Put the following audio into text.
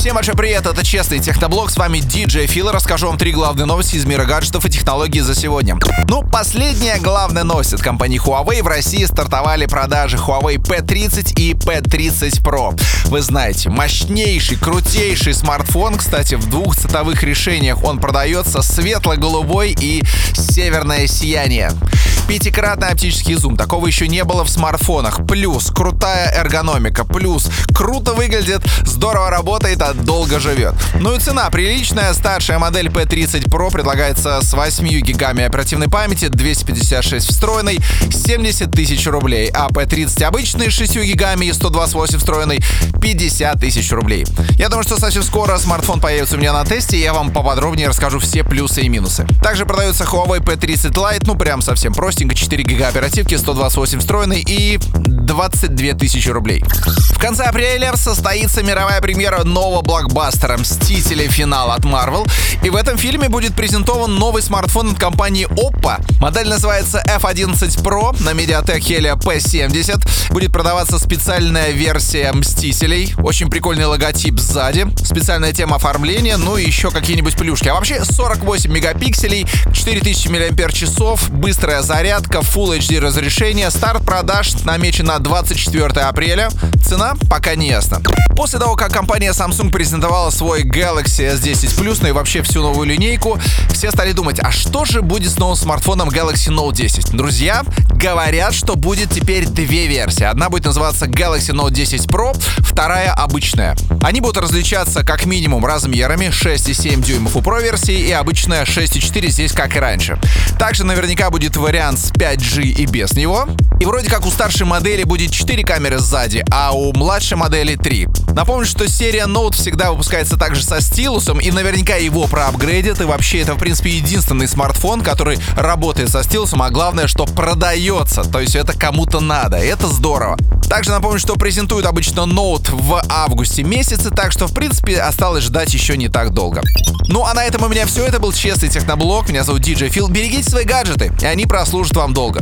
Всем большой привет, это Честный Техноблог, с вами DJ Фил, расскажу вам три главные новости из мира гаджетов и технологий за сегодня. Ну, последняя главная новость от компании Huawei. В России стартовали продажи Huawei P30 и P30 Pro. Вы знаете, мощнейший, крутейший смартфон, кстати, в двух цветовых решениях он продается светло-голубой и северное сияние. Пятикратный оптический зум. Такого еще не было в смартфонах. Плюс крутая эргономика. Плюс круто выглядит, здорово работает, а долго живет. Ну и цена приличная. Старшая модель P30 Pro предлагается с 8 гигами оперативной памяти, 256 встроенной, 70 тысяч рублей. А P30 обычный с 6 гигами и 128 встроенной, 50 тысяч рублей. Я думаю, что совсем скоро смартфон появится у меня на тесте, и я вам поподробнее расскажу все плюсы и минусы. Также продается Huawei P30 Lite, ну прям совсем простенько простенько 4 гига оперативки, 128 встроенный и 22 тысячи рублей. В конце апреля состоится мировая премьера нового блокбастера «Мстители. Финал» от Marvel. И в этом фильме будет презентован новый смартфон от компании Oppo. Модель называется F11 Pro на Mediatek Helio P70. Будет продаваться специальная версия «Мстителей». Очень прикольный логотип сзади. Специальная тема оформления, ну и еще какие-нибудь плюшки. А вообще 48 мегапикселей, 4000 мАч, быстрая зарядка зарядка, Full HD разрешение. Старт продаж намечен на 24 апреля. Цена пока не ясна. После того, как компания Samsung презентовала свой Galaxy S10 Plus, ну и вообще всю новую линейку, все стали думать, а что же будет с новым смартфоном Galaxy Note 10? Друзья, говорят, что будет теперь две версии. Одна будет называться Galaxy Note 10 Pro, вторая обычная. Они будут различаться как минимум размерами 6,7 дюймов у Pro версии и обычная 6,4 здесь как и раньше. Также наверняка будет вариант с 5G и без него. И вроде как у старшей модели будет 4 камеры сзади, а у младшей модели 3. Напомню, что серия Note всегда выпускается также со стилусом, и наверняка его проапгрейдят, и вообще это, в принципе, единственный смартфон, который работает со стилусом, а главное, что продается, то есть это кому-то надо, это здорово. Также напомню, что презентуют обычно Note в августе месяце, так что, в принципе, осталось ждать еще не так долго. Ну а на этом у меня все. Это был Честный Техноблог. Меня зовут DJ Фил. Берегите свои гаджеты, и они прослужат вам долго.